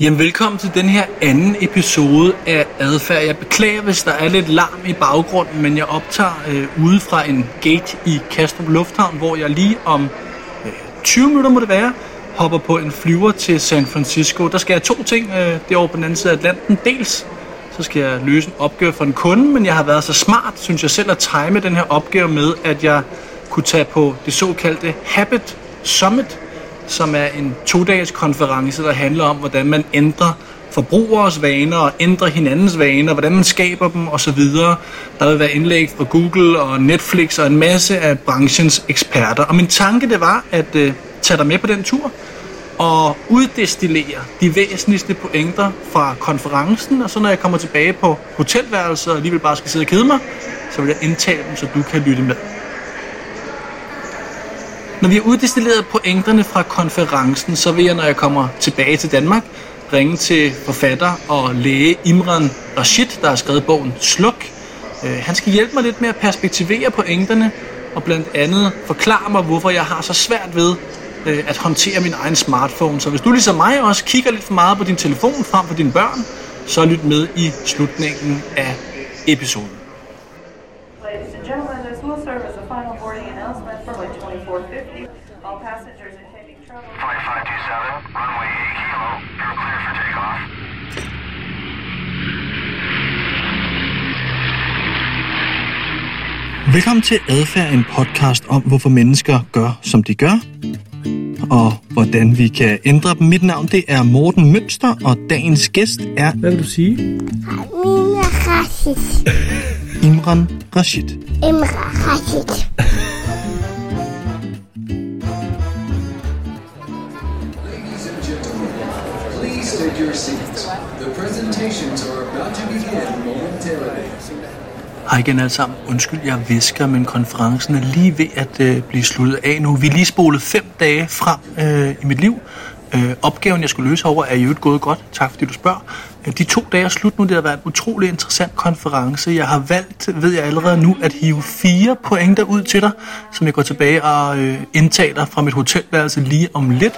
Jamen velkommen til den her anden episode af Adfærd. Jeg beklager, hvis der er lidt larm i baggrunden, men jeg optager øh, ude fra en gate i Kastrup Lufthavn, hvor jeg lige om øh, 20 minutter må det være, hopper på en flyver til San Francisco. Der skal jeg to ting øh, derovre på den anden side af Atlanten. Dels så skal jeg løse en opgave for en kunde, men jeg har været så smart, synes jeg selv, at time den her opgave med, at jeg kunne tage på det såkaldte Habit Summit, som er en to-dages konference, der handler om, hvordan man ændrer forbrugeres vaner og ændrer hinandens vaner, hvordan man skaber dem osv. Der vil være indlæg fra Google og Netflix og en masse af branchens eksperter. Og min tanke det var at øh, tage dig med på den tur og uddestillere de væsentligste pointer fra konferencen, og så når jeg kommer tilbage på hotelværelset og alligevel bare skal sidde og kede mig, så vil jeg indtale dem, så du kan lytte med. Når vi har uddestilleret pointerne fra konferencen, så vil jeg, når jeg kommer tilbage til Danmark, ringe til forfatter og læge Imran Rashid, der har skrevet bogen Sluk. Øh, han skal hjælpe mig lidt med at perspektivere pointerne, og blandt andet forklare mig, hvorfor jeg har så svært ved øh, at håndtere min egen smartphone. Så hvis du ligesom mig også kigger lidt for meget på din telefon frem for dine børn, så lyt med i slutningen af episoden. Velkommen til Adfærd, en podcast om, hvorfor mennesker gør, som de gør, og hvordan vi kan ændre dem. Mit navn det er Morten Mønster, og dagens gæst er... Hvad vil du sige? Mina Rashid. Imran Rashid. Imra Rashid. Please take your seats. The presentations are about to begin momentarily. Hej igen alle sammen. Undskyld, jeg visker, men konferencen er lige ved at øh, blive sluttet af nu. Vi er lige spolet fem dage frem øh, i mit liv. Øh, opgaven, jeg skulle løse over, er jo øvrigt gået godt. Tak fordi du spørger. Øh, De to dage er slut nu. Det har været en utrolig interessant konference. Jeg har valgt, ved jeg allerede nu, at hive fire pointer ud til dig, som jeg går tilbage og øh, indtaler fra mit hotelværelse lige om lidt.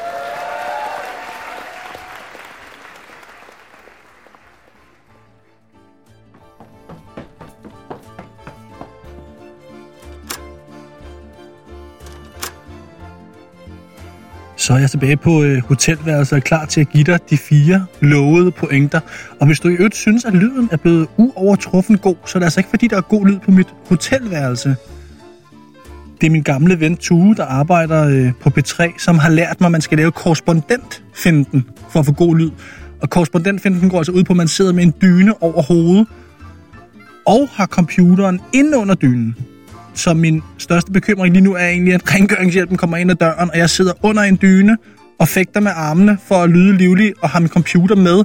Så er jeg tilbage på øh, hotelværelset og er klar til at give dig de fire lovede pointer. Og hvis du i øvrigt synes, at lyden er blevet uovertruffen god, så er det altså ikke fordi, der er god lyd på mit hotelværelse. Det er min gamle ven Tue, der arbejder øh, på P3, som har lært mig, at man skal lave korrespondentfinden for at få god lyd. Og korrespondentfinden går altså ud på, at man sidder med en dyne over hovedet og har computeren inde under dynen. Så min største bekymring lige nu er egentlig, at rengøringshjælpen kommer ind ad døren, og jeg sidder under en dyne og fægter med armene for at lyde livlig og har min computer med.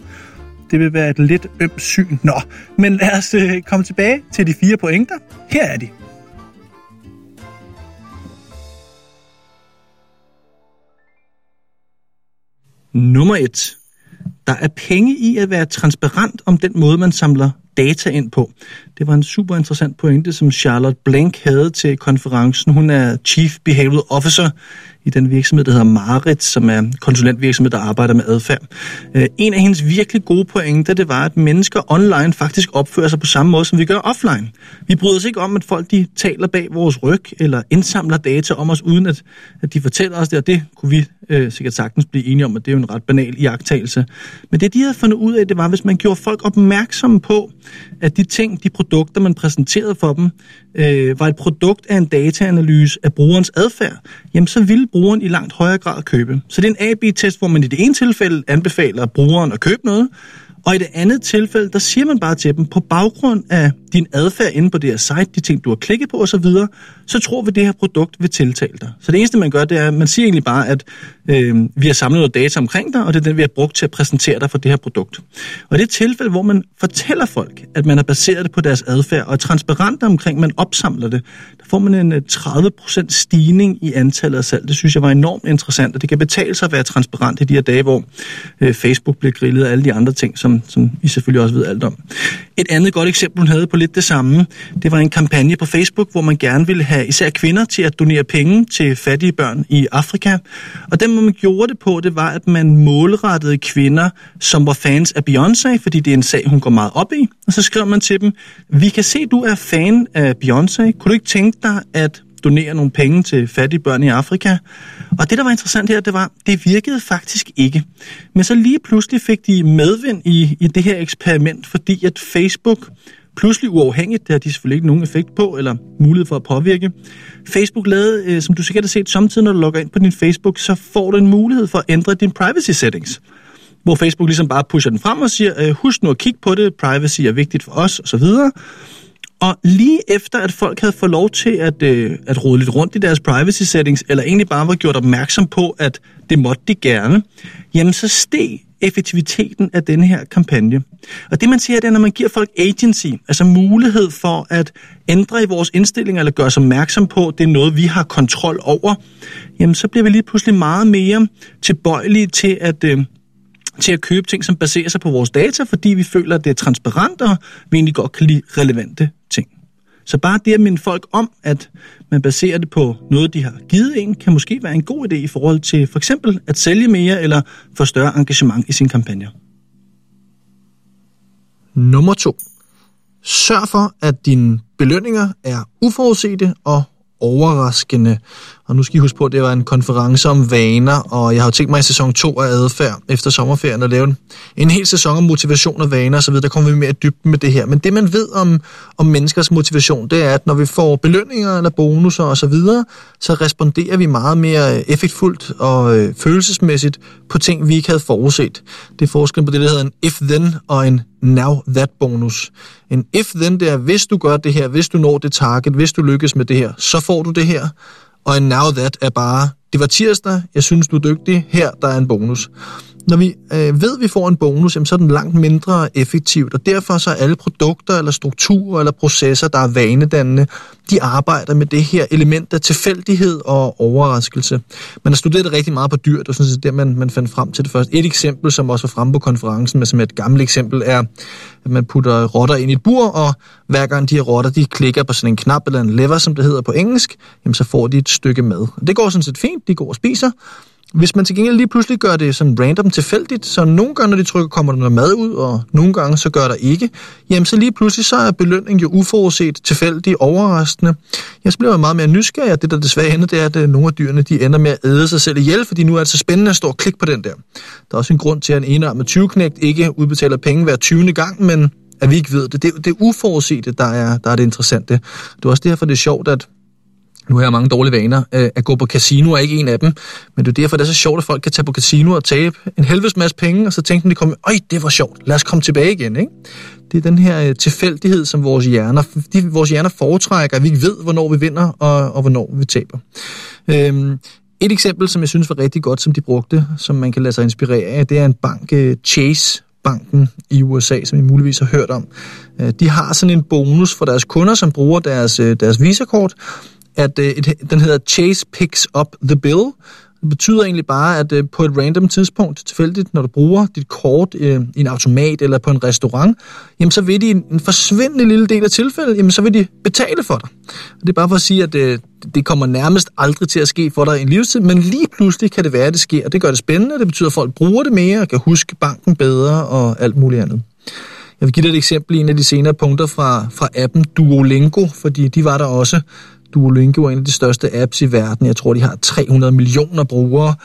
Det vil være et lidt ømt syn. Nå, men lad os øh, komme tilbage til de fire pointer. Her er de. Nummer 1. Der er penge i at være transparent om den måde, man samler data ind på. Det var en super interessant pointe, som Charlotte Blank havde til konferencen. Hun er Chief Behavioral Officer i den virksomhed, der hedder Marit, som er konsulentvirksomhed, der arbejder med adfærd. Øh, en af hendes virkelig gode pointer, det var, at mennesker online faktisk opfører sig på samme måde, som vi gør offline. Vi bryder os ikke om, at folk de taler bag vores ryg, eller indsamler data om os, uden at, at de fortæller os det, og det kunne vi øh, sikkert sagtens blive enige om, at det er jo en ret banal iagttagelse. Men det, de havde fundet ud af, det var, hvis man gjorde folk opmærksomme på, at de ting, de produkter, man præsenterede for dem, øh, var et produkt af en dataanalyse af brugerens adfærd, jamen så ville brugeren i langt højere grad købe. Så det er en A-B-test, hvor man i det ene tilfælde anbefaler brugeren at købe noget, og i det andet tilfælde, der siger man bare til dem, på baggrund af din adfærd inde på det her site, de ting, du har klikket på osv., så tror vi, at det her produkt vil tiltale dig. Så det eneste, man gør, det er, at man siger egentlig bare, at øh, vi har samlet noget data omkring dig, og det er den, vi har brugt til at præsentere dig for det her produkt. Og i det tilfælde, hvor man fortæller folk, at man har baseret det på deres adfærd, og er transparent omkring, man opsamler det, der får man en øh, 30% stigning i antallet af salg. Det synes jeg var enormt interessant, og det kan betale sig at være transparent i de her dage, hvor øh, Facebook bliver grillet og alle de andre ting, som, som I selvfølgelig også ved alt om. Et andet godt eksempel, hun havde på lidt det samme. Det var en kampagne på Facebook, hvor man gerne ville have især kvinder til at donere penge til fattige børn i Afrika. Og den måde man gjorde det på, det var, at man målrettede kvinder, som var fans af Beyoncé, fordi det er en sag, hun går meget op i. Og så skrev man til dem, vi kan se, du er fan af Beyoncé. Kunne du ikke tænke dig at donere nogle penge til fattige børn i Afrika. Og det, der var interessant her, det var, det virkede faktisk ikke. Men så lige pludselig fik de medvind i, i det her eksperiment, fordi at Facebook pludselig uafhængigt, det har de selvfølgelig ikke nogen effekt på, eller mulighed for at påvirke. Facebook lavede, øh, som du sikkert har set samtidig, når du logger ind på din Facebook, så får du en mulighed for at ændre din privacy settings hvor Facebook ligesom bare pusher den frem og siger, øh, husk nu at kigge på det, privacy er vigtigt for os, osv. Og lige efter, at folk havde fået lov til at, øh, at rode lidt rundt i deres privacy settings, eller egentlig bare var gjort opmærksom på, at det måtte de gerne, jamen så steg effektiviteten af denne her kampagne. Og det man siger, det er, når man giver folk agency, altså mulighed for at ændre i vores indstillinger, eller gøre os opmærksom på, at det er noget, vi har kontrol over, jamen så bliver vi lige pludselig meget mere tilbøjelige til at, øh, til at købe ting, som baserer sig på vores data, fordi vi føler, at det er transparent, og vi egentlig godt kan lide relevante ting. Så bare det at minde folk om, at man baserer det på noget, de har givet en, kan måske være en god idé i forhold til for eksempel at sælge mere eller få større engagement i sin kampagne. Nummer to. Sørg for, at dine belønninger er uforudsete og overraskende. Og nu skal I huske på, at det var en konference om vaner, og jeg har jo tænkt mig i sæson 2 af adfærd efter sommerferien at lave en hel sæson om motivation og vaner osv. Der kommer vi mere i dybden med det her. Men det man ved om, om menneskers motivation, det er, at når vi får belønninger eller bonusser osv., så, videre, så responderer vi meget mere effektfuldt og øh, følelsesmæssigt på ting, vi ikke havde forudset. Det er forskellen på det, der hedder en if-then og en now-that bonus. En if-then, det er, hvis du gør det her, hvis du når det target, hvis du lykkes med det her, så får du det her og en now that er bare, det var tirsdag, jeg synes du er dygtig, her der er en bonus. Når vi øh, ved, at vi får en bonus, jamen, så er den langt mindre effektivt, og derfor så er alle produkter eller strukturer eller processer, der er vanedannende, de arbejder med det her element af tilfældighed og overraskelse. Man har studeret det rigtig meget på dyr, og synes, det er der, man, man fandt frem til det først. Et eksempel, som også var fremme på konferencen, men som er et gammelt eksempel, er, at man putter rotter ind i et bur, og hver gang de her rotter, de klikker på sådan en knap eller en lever, som det hedder på engelsk, jamen, så får de et stykke mad. Det går sådan set fint, de går og spiser, hvis man til gengæld lige pludselig gør det sådan random tilfældigt, så nogle gange, når de trykker, kommer der noget mad ud, og nogle gange, så gør der ikke, jamen så lige pludselig, så er belønningen jo uforudset, tilfældig, overraskende. Jeg så bliver jeg meget mere nysgerrig, og det der desværre ender, det er, at øh, nogle af dyrene, de ender med at æde sig selv ihjel, fordi nu er det så spændende at stå og klikke på den der. Der er også en grund til, at en enarmet 20-knægt ikke udbetaler penge hver 20. gang, men at vi ikke ved det. Det, det er uforudsete, der er, der er det interessante. Det er også derfor, det er sjovt, at nu har jeg mange dårlige vaner. Øh, at gå på casino er ikke en af dem, men det er derfor, det er så sjovt, at folk kan tage på casino og tabe en helvedes masse penge, og så tænker de, kommer, øj, det var sjovt, lad os komme tilbage igen. Ikke? Det er den her øh, tilfældighed, som vores hjerner, de, vores hjerner foretrækker, vi ved, hvornår vi vinder og, og hvornår vi taber. Øhm, et eksempel, som jeg synes var rigtig godt, som de brugte, som man kan lade sig inspirere af, det er en bank, øh, Chase banken i USA, som I muligvis har hørt om. Øh, de har sådan en bonus for deres kunder, som bruger deres, øh, deres visakort, at øh, et, den hedder Chase Picks Up the Bill. Det betyder egentlig bare, at øh, på et random tidspunkt, tilfældigt, når du bruger dit kort øh, i en automat eller på en restaurant, jamen så vil de en, en forsvindende lille del af tilfældet, jamen så vil de betale for dig. Og det er bare for at sige, at øh, det kommer nærmest aldrig til at ske for dig i en livstid, men lige pludselig kan det være, at det sker. Det gør det spændende, det betyder, at folk bruger det mere og kan huske banken bedre og alt muligt andet. Jeg vil give dig et eksempel i en af de senere punkter fra, fra appen Duolingo, fordi de var der også Duolingo er en af de største apps i verden. Jeg tror, de har 300 millioner brugere.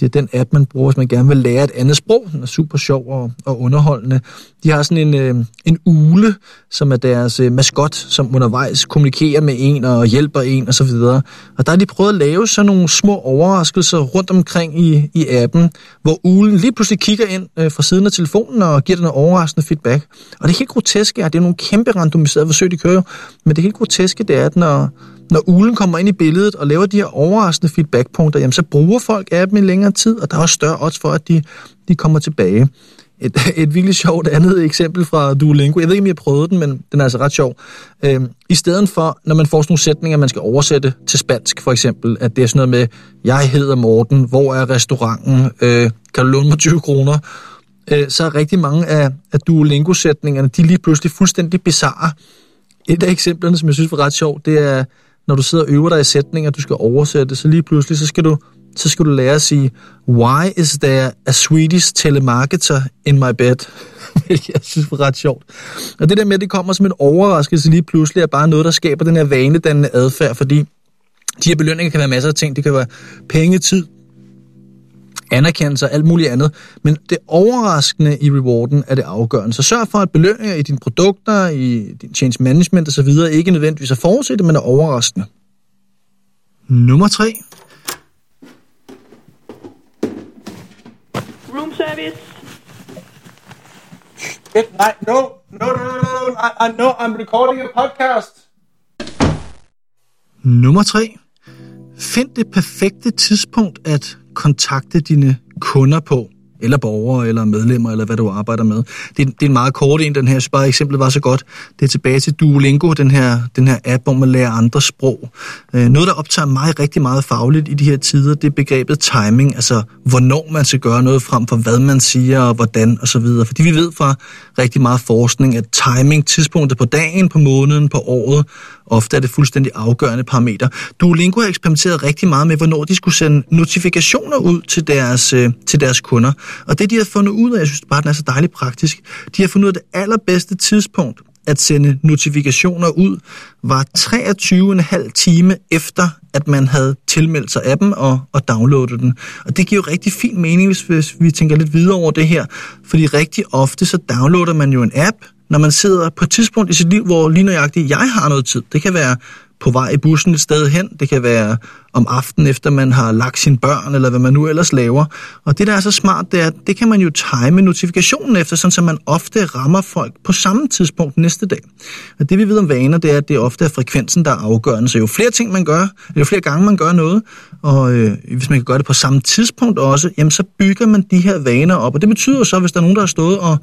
Det er den app, man bruger, hvis man gerne vil lære et andet sprog. Den er super sjov og, og underholdende. De har sådan en, øh, en ule, som er deres øh, maskot, som undervejs kommunikerer med en og hjælper en osv. Og, og der har de prøvet at lave sådan nogle små overraskelser rundt omkring i, i appen, hvor ulen lige pludselig kigger ind øh, fra siden af telefonen og giver den en overraskende feedback. Og det er helt groteske, at det er nogle kæmpe randomiserede forsøg, de kører men det helt groteske, det er, at når, når ulen kommer ind i billedet og laver de her overraskende feedbackpunkter, jamen så bruger folk appen i længere tid, og der er også større odds for, at de, de kommer tilbage. Et, et virkelig sjovt andet eksempel fra Duolingo. Jeg ved ikke, om jeg prøvet den, men den er altså ret sjov. Øhm, I stedet for, når man får sådan nogle sætninger, man skal oversætte til spansk, for eksempel, at det er sådan noget med, jeg hedder Morten, hvor er restauranten, øh, kan du låne mig 20 kroner? Øh, så er rigtig mange af, af Duolingo-sætningerne, de er lige pludselig fuldstændig bizarre Et af eksemplerne, som jeg synes var ret sjovt, det er, når du sidder og øver dig i sætninger, du skal oversætte, så lige pludselig, så skal du, så skal du lære at sige, why is there a Swedish telemarketer in my bed? Hvilket jeg synes var ret sjovt. Og det der med, at det kommer som en overraskelse lige pludselig, er bare noget, der skaber den her vanedannende adfærd, fordi de her belønninger kan være masser af ting. Det kan være penge, tid, anerkendelse og alt muligt andet. Men det overraskende i rewarden er det afgørende. Så sørg for, at belønninger i dine produkter, i din change management osv. ikke nødvendigvis er forudsætte, men er overraskende. Nummer 3. Room service. Nej, no, no, no, no, no, I, I know I'm recording a podcast. Nummer 3. Find det perfekte tidspunkt at kontakte dine kunder på, eller borgere, eller medlemmer, eller hvad du arbejder med. Det er, det er en meget kort en, den her, så bare eksemplet var så godt. Det er tilbage til Duolingo, den her, den her app, hvor man lærer andre sprog. Øh, noget, der optager mig rigtig meget fagligt i de her tider, det er begrebet timing, altså hvornår man skal gøre noget frem for, hvad man siger, og hvordan, og så videre. Fordi vi ved fra rigtig meget forskning, at timing, tidspunktet på dagen, på måneden, på året, ofte er det fuldstændig afgørende parameter. Duolingo har eksperimenteret rigtig meget med, hvornår de skulle sende notifikationer ud til deres, øh, til deres kunder. Og det, de har fundet ud af, jeg synes bare, den er så dejligt praktisk, de har fundet ud af det allerbedste tidspunkt at sende notifikationer ud, var 23,5 time efter, at man havde tilmeldt sig appen og, og downloadet den. Og det giver jo rigtig fin mening, hvis, hvis vi tænker lidt videre over det her. Fordi rigtig ofte, så downloader man jo en app, når man sidder på et tidspunkt i sit liv, hvor lige nøjagtigt jeg har noget tid. Det kan være på vej i bussen et sted hen. Det kan være om aftenen, efter man har lagt sine børn, eller hvad man nu ellers laver. Og det, der er så smart, det er, at det kan man jo time notifikationen efter, sådan så man ofte rammer folk på samme tidspunkt næste dag. Og det vi ved om vaner, det er, at det ofte er frekvensen, der er afgørende. Så jo flere ting man gør, jo flere gange man gør noget, og øh, hvis man kan gøre det på samme tidspunkt også, jamen så bygger man de her vaner op. Og det betyder så, hvis der er nogen, der har stået og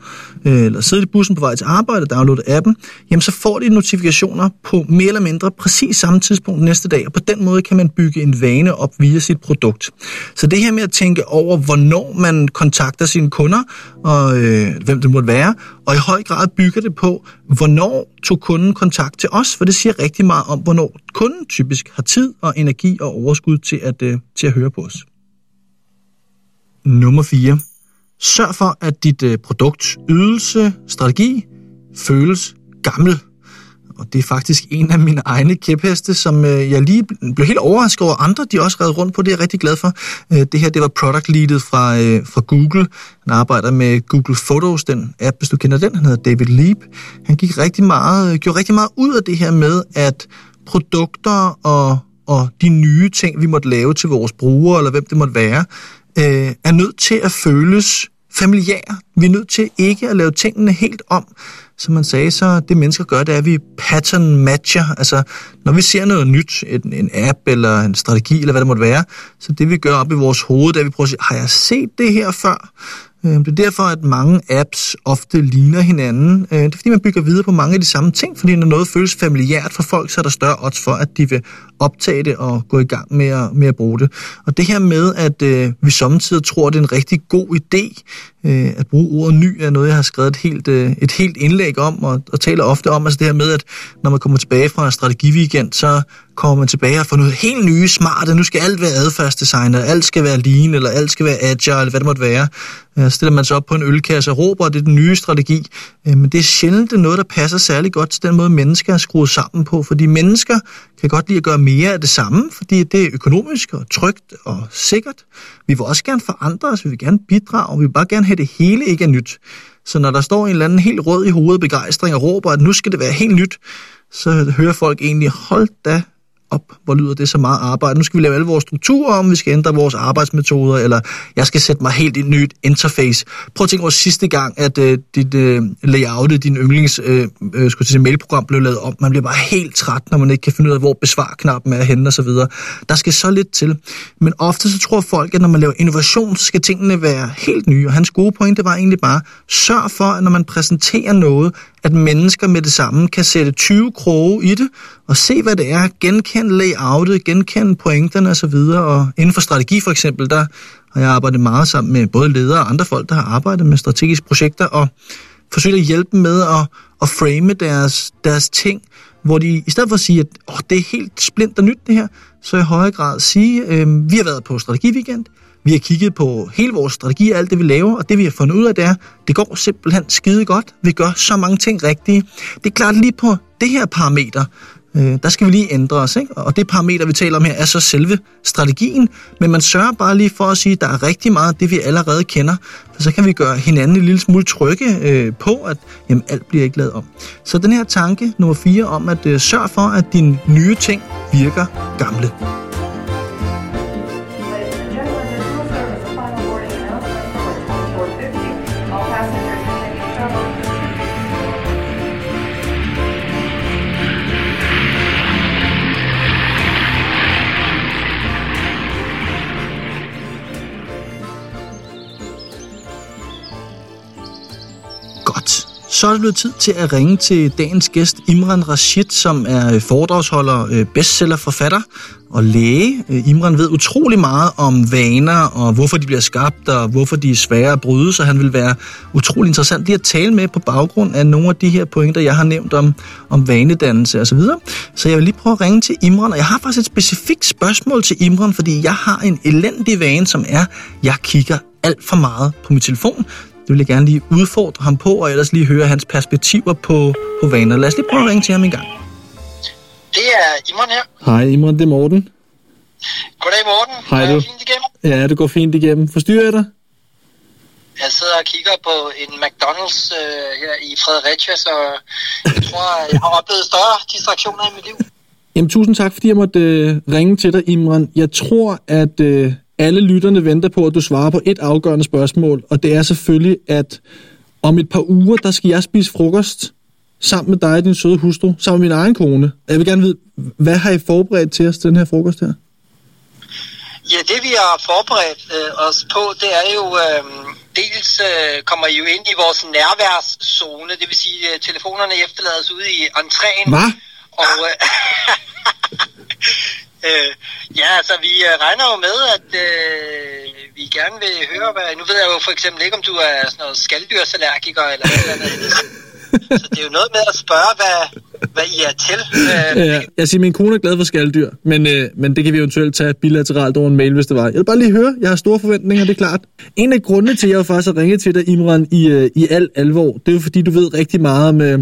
øh, eller siddet i bussen på vej til arbejde og downloadet appen, jamen så får de notifikationer på mere eller mindre præcis samme tidspunkt næste dag. Og på den måde kan man bygge en vane op via sit produkt. Så det her med at tænke over, hvornår man kontakter sine kunder, og øh, hvem det måtte være, og i høj grad bygger det på, hvornår tog kunden kontakt til os, for det siger rigtig meget om, hvornår kunden typisk har tid og energi og overskud til at, øh, til at høre på os. Nummer 4. Sørg for, at dit øh, produkt, ydelse, strategi føles gammel. Og det er faktisk en af mine egne kæpheste, som øh, jeg lige blev helt overrasket over. Andre, de også reddet rundt på, det er jeg rigtig glad for. Øh, det her, det var product leadet fra, øh, fra Google. Han arbejder med Google Photos, den app, hvis du kender den. Han hedder David Leap. Han gik rigtig meget, øh, gjorde rigtig meget ud af det her med, at produkter og, og de nye ting, vi måtte lave til vores brugere, eller hvem det måtte være, øh, er nødt til at føles familiære. Vi er nødt til ikke at lave tingene helt om. Som man sagde, så det mennesker gør, det er, at vi pattern matcher. Altså, når vi ser noget nyt, en, en app eller en strategi, eller hvad det måtte være, så det vi gør op i vores hoved, det er, at vi prøver at sige, har jeg set det her før? Øhm, det er derfor, at mange apps ofte ligner hinanden. Øh, det er fordi, man bygger videre på mange af de samme ting, fordi når noget føles familiært for folk, så er der større odds for, at de vil optage det og gå i gang med at, med at bruge det. Og det her med, at øh, vi samtidig tror, at det er en rigtig god idé øh, at bruge ordet ny, er noget, jeg har skrevet et helt, øh, et helt indlæg om, og, og taler ofte om, altså det her med, at når man kommer tilbage fra en strategiweekend, så kommer man tilbage og får noget helt nye, smarte, nu skal alt være adfærdsdesignet, alt skal være lean, eller alt skal være agile, eller hvad det måtte være. Øh, Så stiller man sig op på en ølkasse og råber, at det er den nye strategi. Øh, Men det er sjældent det er noget, der passer særlig godt til den måde, mennesker er skruet sammen på. Fordi mennesker kan godt lide at gøre mere af det samme, fordi det er økonomisk og trygt og sikkert. Vi vil også gerne forandre os, vi vil gerne bidrage, og vi vil bare gerne at det hele ikke er nyt. Så når der står en eller anden helt rød i hovedet begejstring og råber, at nu skal det være helt nyt, så hører folk egentlig, hold da op, hvor lyder det så meget arbejde. Nu skal vi lave alle vores strukturer om, vi skal ændre vores arbejdsmetoder, eller jeg skal sætte mig helt i et nyt interface. Prøv at tænke over sidste gang, at øh, dit øh, layout, din yndlings øh, øh, skulle sige, mailprogram blev lavet om. Man bliver bare helt træt, når man ikke kan finde ud af, hvor besvarknappen er henne og så videre. Der skal så lidt til. Men ofte så tror folk, at når man laver innovation, så skal tingene være helt nye. Og hans gode pointe var egentlig bare, sørg for, at når man præsenterer noget, at mennesker med det samme kan sætte 20 kroge i det, og se, hvad det er, genkende layoutet, genkende pointerne osv. Og inden for strategi for eksempel, der har jeg arbejdet meget sammen med både ledere og andre folk, der har arbejdet med strategiske projekter, og forsøgt at hjælpe dem med at, at frame deres, deres ting, hvor de i stedet for at sige, at oh, det er helt splinter nyt det her, så i højere grad sige, øh, vi har været på strategiweekend, vi har kigget på hele vores strategi og alt det, vi laver, og det, vi har fundet ud af, det er, det går simpelthen skide godt. Vi gør så mange ting rigtige. Det er klart lige på det her parameter, øh, der skal vi lige ændre os. Ikke? Og det parameter, vi taler om her, er så selve strategien, men man sørger bare lige for at sige, at der er rigtig meget af det, vi allerede kender, for så kan vi gøre hinanden en lille smule trygge øh, på, at jamen, alt bliver ikke lavet om. Så den her tanke nummer 4 om at øh, sørge for, at dine nye ting virker gamle. Så er det blevet tid til at ringe til dagens gæst, Imran Rashid, som er øh, foredragsholder, øh, bestsellerforfatter og læge. Øh, Imran ved utrolig meget om vaner, og hvorfor de bliver skabt, og hvorfor de er svære at bryde, så han vil være utrolig interessant lige at tale med på baggrund af nogle af de her pointer, jeg har nævnt om, om vanedannelse osv. Så, så jeg vil lige prøve at ringe til Imran, og jeg har faktisk et specifikt spørgsmål til Imran, fordi jeg har en elendig vane, som er, jeg kigger alt for meget på min telefon. Det vil jeg gerne lige udfordre ham på, og ellers lige høre hans perspektiver på, på vaner. Lad os lige prøve at ringe til ham en gang. Det er Imran her. Hej Imran, det er Morten. Goddag Morten. Hej, Er du. Fint igennem. Ja, det går fint igennem. Forstyrrer jeg dig? Jeg sidder og kigger på en McDonald's øh, her i Fredericia, så jeg tror, jeg har oplevet større distraktioner i mit liv. Jamen, tusind tak, fordi jeg måtte øh, ringe til dig, Imran. Jeg tror, at øh, alle lytterne venter på, at du svarer på et afgørende spørgsmål, og det er selvfølgelig, at om et par uger, der skal jeg spise frokost sammen med dig og din søde hustru, sammen med min egen kone. Jeg vil gerne vide, hvad har I forberedt til os til den her frokost her? Ja, det vi har forberedt øh, os på, det er jo, øh, dels øh, kommer I jo ind i vores nærværszone, det vil sige, at telefonerne efterlades ude i entréen. Hvad? Og øh, øh, ja, altså vi øh, regner jo med, at øh, vi gerne vil høre, hvad... Nu ved jeg jo for eksempel ikke, om du er sådan noget skaldyrsallergiker eller noget andet. Så det er jo noget med at spørge, hvad, hvad I er til. Øh, Ja, jeg siger, min kone er glad for skalddyr, men, øh, men det kan vi eventuelt tage bilateralt over en mail, hvis det var. Jeg vil bare lige høre, jeg har store forventninger, det er klart. En af grundene til, at jeg faktisk har ringet til dig, Imran, i, øh, i al alvor, det er jo fordi, du ved rigtig meget om, øh,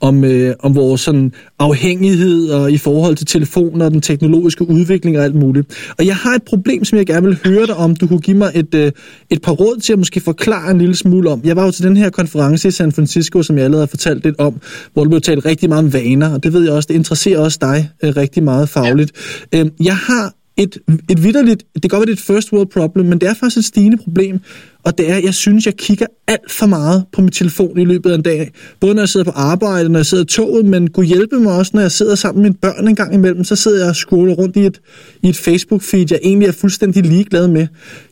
om, øh, om vores sådan, afhængighed og i forhold til telefoner og den teknologiske udvikling og alt muligt. Og jeg har et problem, som jeg gerne vil høre dig om. Du kunne give mig et, øh, et par råd til at måske forklare en lille smule om. Jeg var jo til den her konference i San Francisco, som jeg allerede har fortalt lidt om, hvor der blev talt rigtig meget om vaner, og det ved jeg også, det interesserer også dig øh, rigtig meget fagligt. Ja. Øh, jeg har et, et vidderligt, det kan godt være, det er et first world problem, men det er faktisk et stigende problem, og det er, jeg synes, jeg kigger alt for meget på min telefon i løbet af en dag. Både når jeg sidder på arbejde, når jeg sidder i toget, men kunne hjælpe mig også, når jeg sidder sammen med mine børn en gang imellem, så sidder jeg og scroller rundt i et, i et Facebook-feed, jeg egentlig er fuldstændig ligeglad med.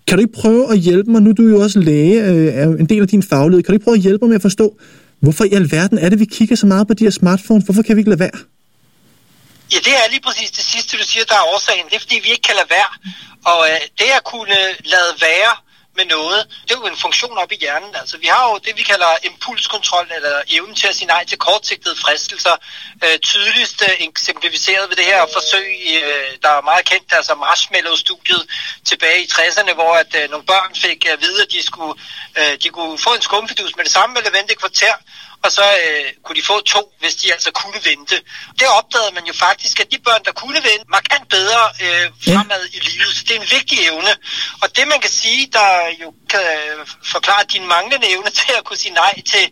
Kan du ikke prøve at hjælpe mig, nu er du jo også læge, øh, er en del af din faglighed, kan du ikke prøve at hjælpe mig med at forstå, hvorfor i alverden er det, vi kigger så meget på de her smartphones? Hvorfor kan vi ikke lade være? Ja, det er lige præcis det sidste, du siger, der er årsagen. Det er, fordi vi ikke kan lade være. Og øh, det at kunne lade være med noget, det er jo en funktion op i hjernen. Altså, vi har jo det, vi kalder impulskontrol, eller evnen til at sige nej til kortsigtede fristelser. Øh, tydeligst øh, eksemplificeret ved det her forsøg, øh, der er meget kendt, altså Marshmallow-studiet tilbage i 60'erne, hvor at øh, nogle børn fik at vide, at de skulle, øh, de kunne få en skumfidus med det samme, eller vente et kvarter, og så øh, kunne de få to, hvis de altså kunne vente. Det opdagede man jo faktisk, at de børn, der kunne vente, markant bedre øh, fremad i livet. Så det er en vigtig evne. Og det man kan sige, der jo kan forklare din manglende evne til at kunne sige nej til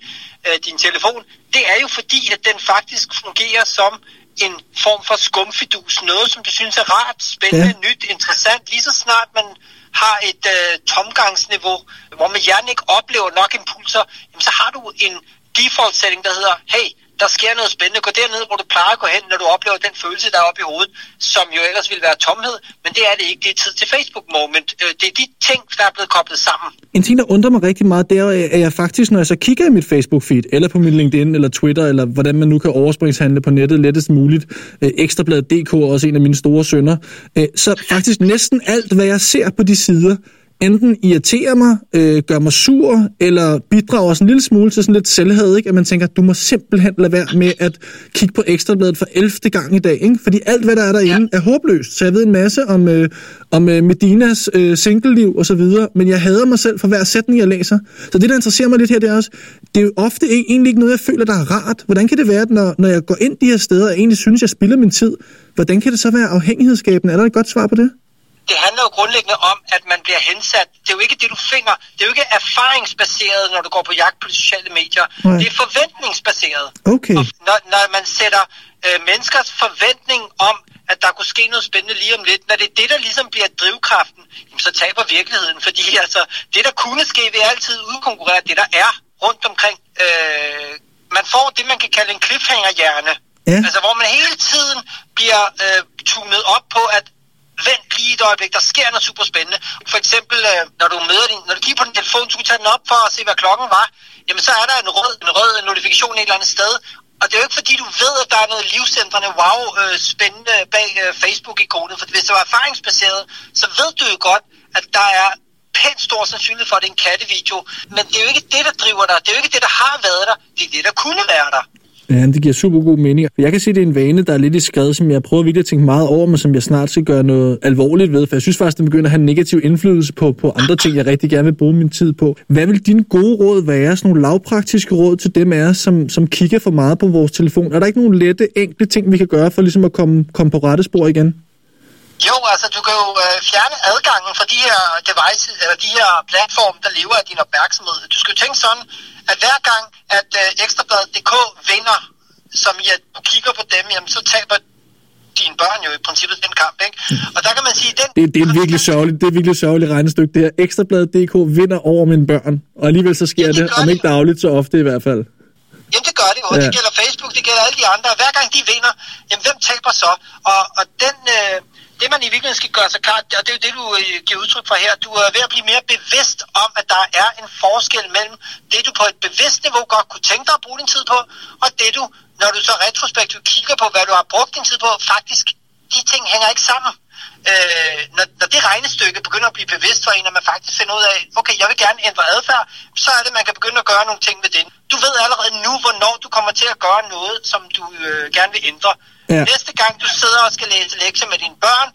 øh, din telefon, det er jo fordi, at den faktisk fungerer som en form for skumfidus. Noget, som du synes er rart, spændende, ja. nyt, interessant. Lige så snart man har et øh, tomgangsniveau, hvor man hjernen ikke oplever nok impulser, jamen, så har du en default setting, der hedder, hey, der sker noget spændende, gå derned, hvor du plejer at gå hen, når du oplever den følelse, der er oppe i hovedet, som jo ellers ville være tomhed, men det er det ikke, det er tid til Facebook-moment. Øh, Det er de ting, der er blevet koblet sammen. En ting, der undrer mig rigtig meget, det er, at jeg faktisk, når jeg så kigger i mit Facebook-feed, eller på min LinkedIn, eller Twitter, eller hvordan man nu kan overspringshandle på nettet lettest muligt, øh, Ekstrabladet.dk er også en af mine store sønner, øh, så faktisk næsten alt, hvad jeg ser på de sider, enten irriterer mig, øh, gør mig sur, eller bidrager sådan en lille smule til sådan lidt selvhed, ikke? at man tænker, du må simpelthen lade være med at kigge på Ekstrabladet for 11. gang i dag, ikke? fordi alt, hvad der er derinde, ja. er håbløst. Så jeg ved en masse om, øh, om øh, Medinas øh, singleliv og så videre, men jeg hader mig selv for hver sætning, jeg læser. Så det, der interesserer mig lidt her, det er også, det er jo ofte ikke, egentlig ikke noget, jeg føler, der er rart. Hvordan kan det være, at når, når jeg går ind de her steder, og egentlig synes, jeg spilder min tid, hvordan kan det så være afhængighedsskabende? Er der et godt svar på det? Det handler jo grundlæggende om, at man bliver hensat. Det er jo ikke det, du finder. Det er jo ikke erfaringsbaseret, når du går på jagt på de sociale medier. Nej. Det er forventningsbaseret. Okay. Og når, når man sætter øh, menneskers forventning om, at der kunne ske noget spændende lige om lidt, når det er det, der ligesom bliver drivkraften, jamen, så taber virkeligheden. Fordi altså, det, der kunne ske, vil altid udkonkurrere det, der er rundt omkring. Øh, man får det, man kan kalde en cliffhanger-hjerne. Ja. Altså, hvor man hele tiden bliver øh, tunet op på, at vent lige et øjeblik, der sker noget super spændende. For eksempel, øh, når du møder din, når du kigger på din telefon, du kan tage den op for at se, hvad klokken var, jamen så er der en rød, en rød notifikation et eller andet sted. Og det er jo ikke fordi, du ved, at der er noget livscentrende wow øh, spændende bag øh, Facebook-ikonet. For hvis det var erfaringsbaseret, så ved du jo godt, at der er pænt stor sandsynlighed for, at det er en kattevideo. Men det er jo ikke det, der driver dig. Det er jo ikke det, der har været der. Det er det, der kunne være der. Ja, det giver super god mening. Jeg kan se, at det er en vane, der er lidt i skred, som jeg prøver virkelig at tænke meget over, men som jeg snart skal gøre noget alvorligt ved, for jeg synes faktisk, det begynder at have en negativ indflydelse på, på andre ting, jeg rigtig gerne vil bruge min tid på. Hvad vil dine gode råd være, sådan nogle lavpraktiske råd til dem af som, som kigger for meget på vores telefon? Er der ikke nogen lette, enkle ting, vi kan gøre for ligesom at komme, komme på rette spor igen? Jo, altså du kan jo øh, fjerne adgangen fra de her devices, eller de her platforme, der lever af din opmærksomhed. Du skal jo tænke sådan, at hver gang, at øh, Ekstrabladet.dk vinder, som i at du kigger på dem, jamen så taber dine børn jo i princippet den kamp, ikke? Og der kan man sige, den... Det, det er virkelig sørgeligt, det er virkelig sørgeligt regnestykke. Det her Ekstrabladet.dk vinder over mine børn, og alligevel så sker Ja, det det, om ikke dagligt, så ofte i hvert fald. Jamen det gør det jo, og Ja. det gælder Facebook, det gælder alle de andre. Hver gang de vinder, jamen hvem taber så? Og, og den, øh, det man i virkeligheden skal gøre sig klart, og det er jo det, du øh, giver udtryk for her, du er ved at blive mere bevidst om, at der er en forskel mellem det, du på et bevidst niveau godt kunne tænke dig at bruge din tid på, og det du, når du så retrospektivt kigger på, hvad du har brugt din tid på, faktisk, de ting hænger ikke sammen. Øh, når, når det regnestykke begynder at blive bevidst for en, og man faktisk finder ud af, okay, jeg vil gerne ændre adfærd, så er det, at man kan begynde at gøre nogle ting med det. Du ved allerede nu, hvornår du kommer til at gøre noget, som du øh, gerne vil ændre. Ja. Næste gang du sidder og skal læse lektier med dine børn,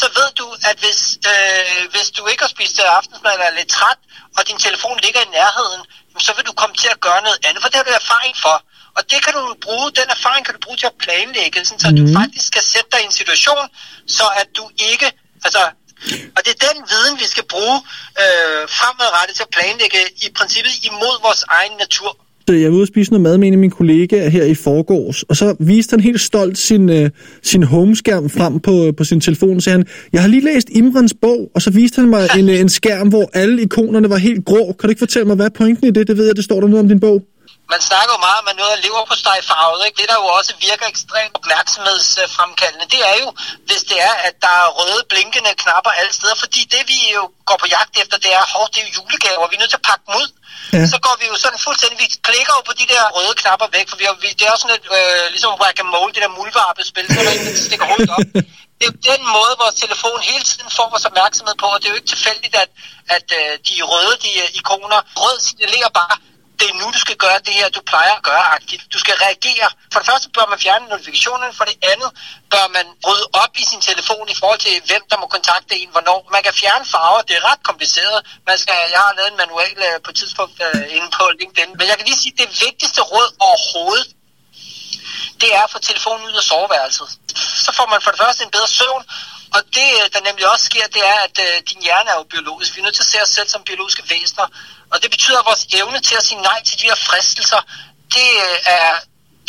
så ved du, at hvis, øh, hvis du ikke har spist aftensmad eller er lidt træt, og din telefon ligger i nærheden, så vil du komme til at gøre noget andet, for det har du erfaring for. Og det kan du bruge, den erfaring kan du bruge til at planlægge, sådan, så mm. du faktisk skal sætte dig i en situation, så at du ikke, altså, og det er den viden, vi skal bruge øh, fremadrettet til at planlægge i princippet imod vores egen natur. Øh, jeg var ude og spise noget mad med en af mine kollegaer her i forgårs, og så viste han helt stolt sin, øh, sin homeskærm frem på, øh, på sin telefon, og sagde han, jeg har lige læst Imrans bog, og så viste han mig en, øh, en skærm, hvor alle ikonerne var helt grå. Kan du ikke fortælle mig, hvad er pointen i det? Det ved jeg, det står der noget om din bog man snakker jo meget om, at noget er lever på farvet, ikke? Det, der jo også virker ekstremt opmærksomhedsfremkaldende, det er jo, hvis det er, at der er røde, blinkende knapper alle steder. Fordi det, vi jo går på jagt efter, det er, hov, det er jo julegaver, vi er nødt til at pakke dem ud. Ja. Så går vi jo sådan fuldstændig, vi klikker jo på de der røde knapper væk, for vi har, vi, det er jo sådan et, øh, ligesom whack and mole, det der mulvarpespil, så er der en, stikker hovedet op. Det er jo den måde, vores telefon hele tiden får vores opmærksomhed på, og det er jo ikke tilfældigt, at, at øh, de røde de, øh, ikoner, rød signalerer bare, det er nu, du skal gøre det her, du plejer at gøre aktivt. Du skal reagere. For det første bør man fjerne notifikationerne, for det andet bør man rydde op i sin telefon i forhold til, hvem der må kontakte en, hvornår. Man kan fjerne farver, det er ret kompliceret. Man skal, jeg har lavet en manual øh, på et tidspunkt øh, inde på LinkedIn. Men jeg kan lige sige, at det vigtigste råd overhovedet, det er at få telefonen ud af soveværelset. Så får man for det første en bedre søvn, og det, øh, der nemlig også sker, det er, at øh, din hjerne er jo biologisk. Vi er nødt til at se os selv som biologiske væsener. Og det betyder, at vores evne til at sige nej til de her fristelser, det øh, er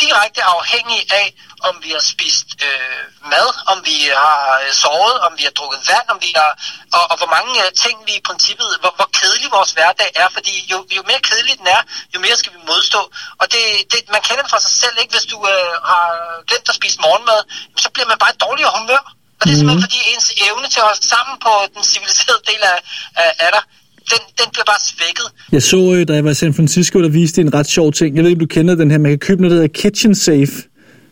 direkte afhængig af, om vi har spist øh, mad, om vi har øh, sovet, om vi har drukket vand, om vi har, og, og hvor mange øh, ting vi i princippet, hvor, hvor kedelig vores hverdag er, fordi jo, jo mere kedelig den er, jo mere skal vi modstå. Og det, det, man kender det fra sig selv, ikke? Hvis du øh, har glemt at spise morgenmad, så bliver man bare i dårligere humør. Og det er simpelthen fordi ens evne til at holde sammen på den civiliserede del af, af, af dig, den, den bliver bare svækket. Jeg så, øh, da jeg var i San Francisco, der viste en ret sjov ting. Jeg ved ikke, om du kender den her. Man kan købe noget, der hedder Kitchen Safe,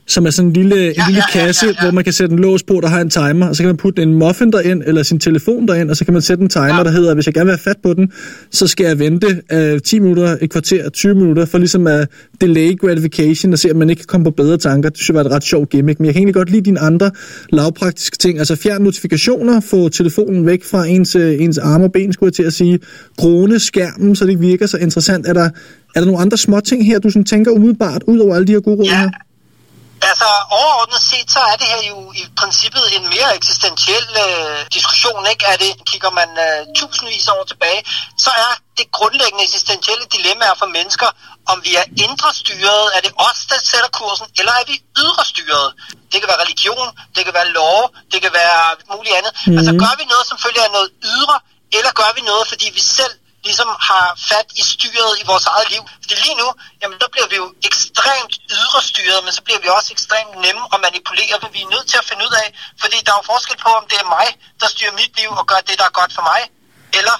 som er sådan en lille, en Ja, lille ja, ja, kasse, ja, ja. hvor man kan sætte en lås på, der har en timer, og så kan man putte en muffin derind, eller sin telefon derind, og så kan man sætte en timer, Ja. der hedder, hvis jeg gerne vil have fat på den, så skal jeg vente øh, 10 minutter, et kvarter, 20 minutter, for ligesom at delay gratification, og se, om man ikke kan komme på bedre tanker. Det synes jeg var et ret sjovt gimmick, men jeg kan egentlig godt lide dine andre lavpraktiske ting, altså fjern notifikationer, få telefonen væk fra ens, øh, ens arme og ben, skulle jeg til at sige, krone skærmen, så det virker så interessant. Er der, er der nogle andre små ting her, du sådan tænker umiddelbart, ud over alle de her gode råd Ja. her? Altså overordnet set, så er det her jo i princippet en mere eksistentiel øh, diskussion, ikke? Er det, kigger man øh, tusindvis af år tilbage, så er det grundlæggende eksistentielle dilemmaer for mennesker, om vi er indre styret, er det os, der sætter kursen, eller er vi ydre styret? Det kan være religion, det kan være lov, det kan være muligt andet. Mm. Altså gør vi noget, som følger af noget ydre, eller gør vi noget, fordi vi selv ligesom har fat i styret i vores eget liv. Fordi lige nu, jamen der bliver vi jo ekstremt ydre styret, men så bliver vi også ekstremt nemme at manipulere, for vi er nødt til at finde ud af, fordi der er jo forskel på, om det er mig, der styrer mit liv og gør det, der er godt for mig, eller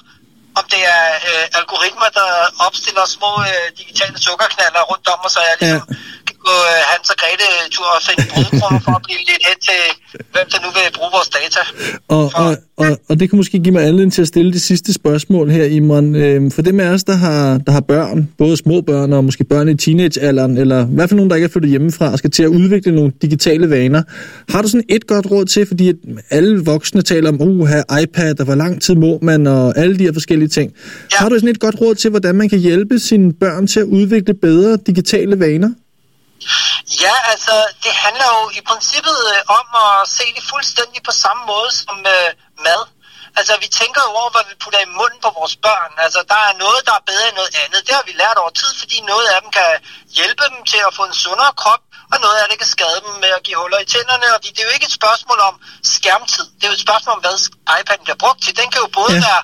om det er øh, algoritmer, der opstiller små øh, digitale sukkerknaller rundt om, og så jeg ligesom ja gå øh, Hans og Grete tur og finde brudkrummer for at blive lidt hen til, hvem der nu vil bruge vores data. Og, og, og, og det kan måske give mig anledning til at stille det sidste spørgsmål her, Imran. Øhm, for dem af os, der har, der har børn, både små børn og måske børn i teenagealderen, eller i hvert fald nogen, der ikke er flyttet hjemmefra og skal til at udvikle nogle digitale vaner. Har du sådan et godt råd til, fordi at alle voksne taler om, uh, have iPad, og hvor lang tid må man, og alle de her forskellige ting. Ja. Har du sådan et godt råd til, hvordan man kan hjælpe sine børn til at udvikle bedre digitale vaner? Ja, altså, det handler jo i princippet øh, om at se det fuldstændig på samme måde som øh, mad. Altså, vi tænker jo over, hvad vi putter i munden på vores børn. Altså, der er noget, der er bedre end noget andet. Det har vi lært over tid, fordi noget af dem kan hjælpe dem til at få en sundere krop, og noget af det kan skade dem med at give huller i tænderne. Og det er jo ikke et spørgsmål om skærmtid. Det er jo et spørgsmål om, hvad iPad'en bliver brugt til. Den kan jo både Ja. være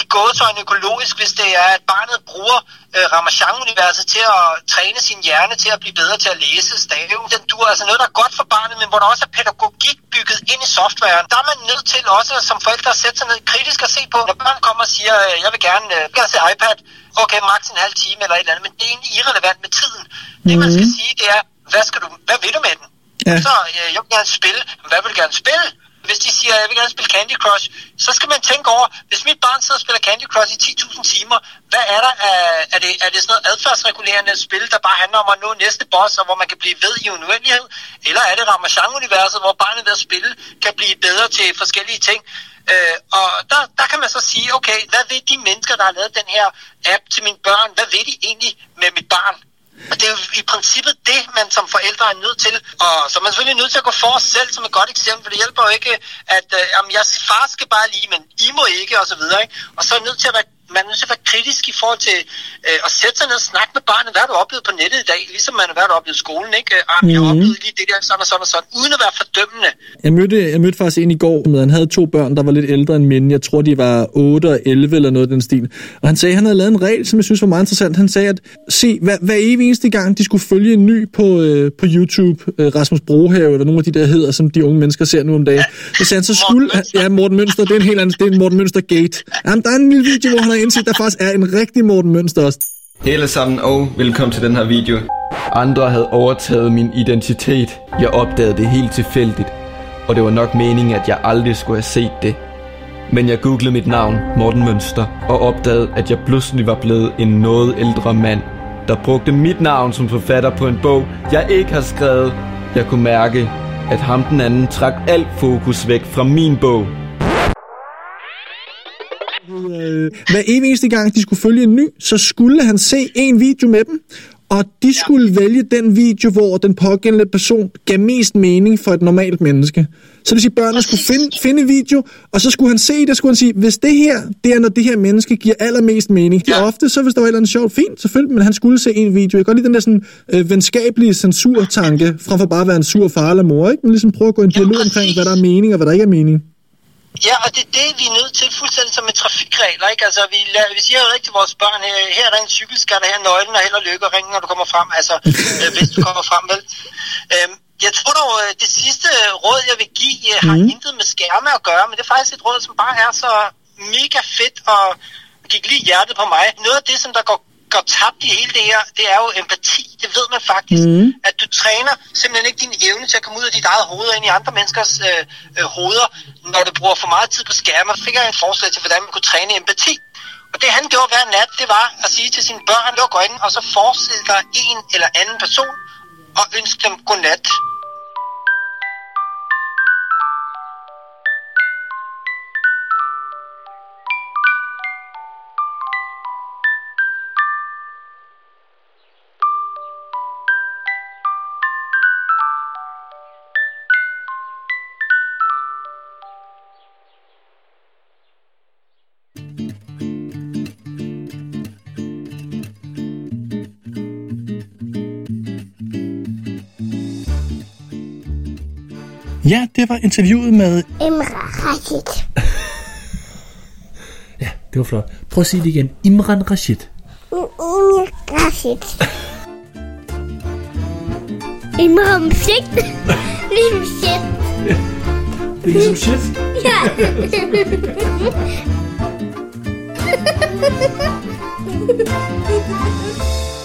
i gåsøjne økologisk, hvis det er, at barnet bruger øh, Ramachan-universet til at træne sin hjerne til at blive bedre til at læse stave. Den du altså noget, der er godt for barnet, men hvor der også er pædagogik bygget ind i softwaren. Der er man nødt til også som forældre at sætte sig ned kritisk og se på, når børn kommer og siger, øh, jeg vil gerne, øh, jeg vil gerne se iPad, okay, maks en halv time eller et eller andet, men det er egentlig irrelevant med tiden. Det man skal sige, det er, hvad, skal du, hvad vil du med den? Ja. Så, øh, jeg vil gerne spille. Hvad vil du gerne spille? Hvis de siger, jeg vil gerne spille Candy Crush, så skal man tænke over, hvis mit barn sidder og spiller Candy Crush i 10.000 timer, hvad er der af, er det, er det sådan noget adfærdsregulerende spil, der bare handler om at nå næste boss, og hvor man kan blive ved i en uendelighed? Eller er det Ramachan-universet, hvor barnet ved at spille kan blive bedre til forskellige ting? Øh, og der, der kan man så sige, okay, hvad ved de mennesker, der har lavet den her app til mine børn, hvad ved de egentlig med mit barn? Og det er jo i princippet det, man som forældre er nødt til. Og så er man selvfølgelig nødt til at gå for os selv som et godt eksempel. For det hjælper jo ikke, at øh, jamen, jeres far skal bare lige, men I må ikke, og så videre. Ikke? Og så er nødt til at være, man er nødt til at være kritisk i forhold til øh, at sætte sig ned og snakke med barnet. Hvad har du oplevet på nettet i dag? Ligesom man har været oplevet i skolen. Ikke? Øh, ah, jeg har Mhm. oplevet lige det der, sådan og sådan og sådan. Uden at være fordømmende. Jeg mødte, jeg mødte faktisk en i går, som han havde to børn, der var lidt ældre end mine. Jeg tror, de var 8 og 11 eller noget af den stil. Og han sagde, at han havde lavet en regel, som jeg synes var meget interessant. Han sagde, at se, hver, hver evig eneste gang, de skulle følge en ny på, øh, på YouTube, øh, Rasmus Brohave, eller nogle af de der hedder, som de unge mennesker ser nu om dagen, så sagde han, så skulle... Mønster. Ja, Morten Mønster, det er en helt anden, det er en Morten Mønster gate. Jamen, der er en lille video, hvor han har indset, der faktisk er en rigtig Morten Mønster også. Hej sammen og velkommen til den her video. Andre havde overtaget min identitet. Jeg opdagede det helt tilfældigt. Og det var nok meningen, at jeg aldrig skulle have set det. Men jeg googlede mit navn, Morten Mønster, og opdagede, at jeg pludselig var blevet en noget ældre mand, der brugte mit navn som forfatter på en bog, jeg ikke har skrevet. Jeg kunne mærke, at ham den anden trak alt fokus væk fra min bog øh, hver eneste gang, de skulle følge en ny, så skulle han se en video med dem, og de skulle vælge den video, hvor den pågældende person gav mest mening for et normalt menneske. Så det vil sige, at børnene skulle finde, finde video, og så skulle han se det, skulle han sige, hvis det her, det er, når det her menneske giver allermest mening. Ja. ofte, så hvis der var et eller andet sjovt, fint, selvfølgelig, men han skulle se en video. Jeg kan godt lide den der sådan, øh, venskabelige censurtanke, frem for bare at være en sur far eller mor, ikke? Men ligesom prøve at gå i en Ja, dialog omkring, hvad der er mening, og hvad der ikke er mening. Ja, og det er det, vi er nødt til fuldstændig som med trafikregler, ikke? Altså, vi, lader, vi siger jo ikke til vores børn, her, her er der en cykelskat, her er nøglen, og held og lykke, og ring, når du kommer frem, altså, øh, hvis du kommer frem, vel? Øhm, jeg tror dog, øh, det sidste råd, jeg vil give, øh, har Mhm. intet med skærme at gøre, men det er faktisk et råd, som bare er så mega fedt, og gik lige hjertet på mig. Noget af det, som der går går tabt i hele det her, det er jo empati. Det ved man faktisk. Mm. At du træner simpelthen ikke din evne til at komme ud af dit eget hoved og ind i andre menneskers øh, øh, hoveder, når du bruger for meget tid på skærme. Fik jeg en forslag til, hvordan man kunne træne empati. Og det han gjorde hver nat, det var at sige til sine børn, luk øjnene, og så forestille dig en eller anden person, og ønske dem godnat. Ja, det var interviewet med Emre Rashid. Ja, det var flot. Prøv at sige det igen. Imran Rashid. Emre Rashid. Imran Shit. Ligesom shit. Det er ligesom shit. Ja. Jamen, han har lagt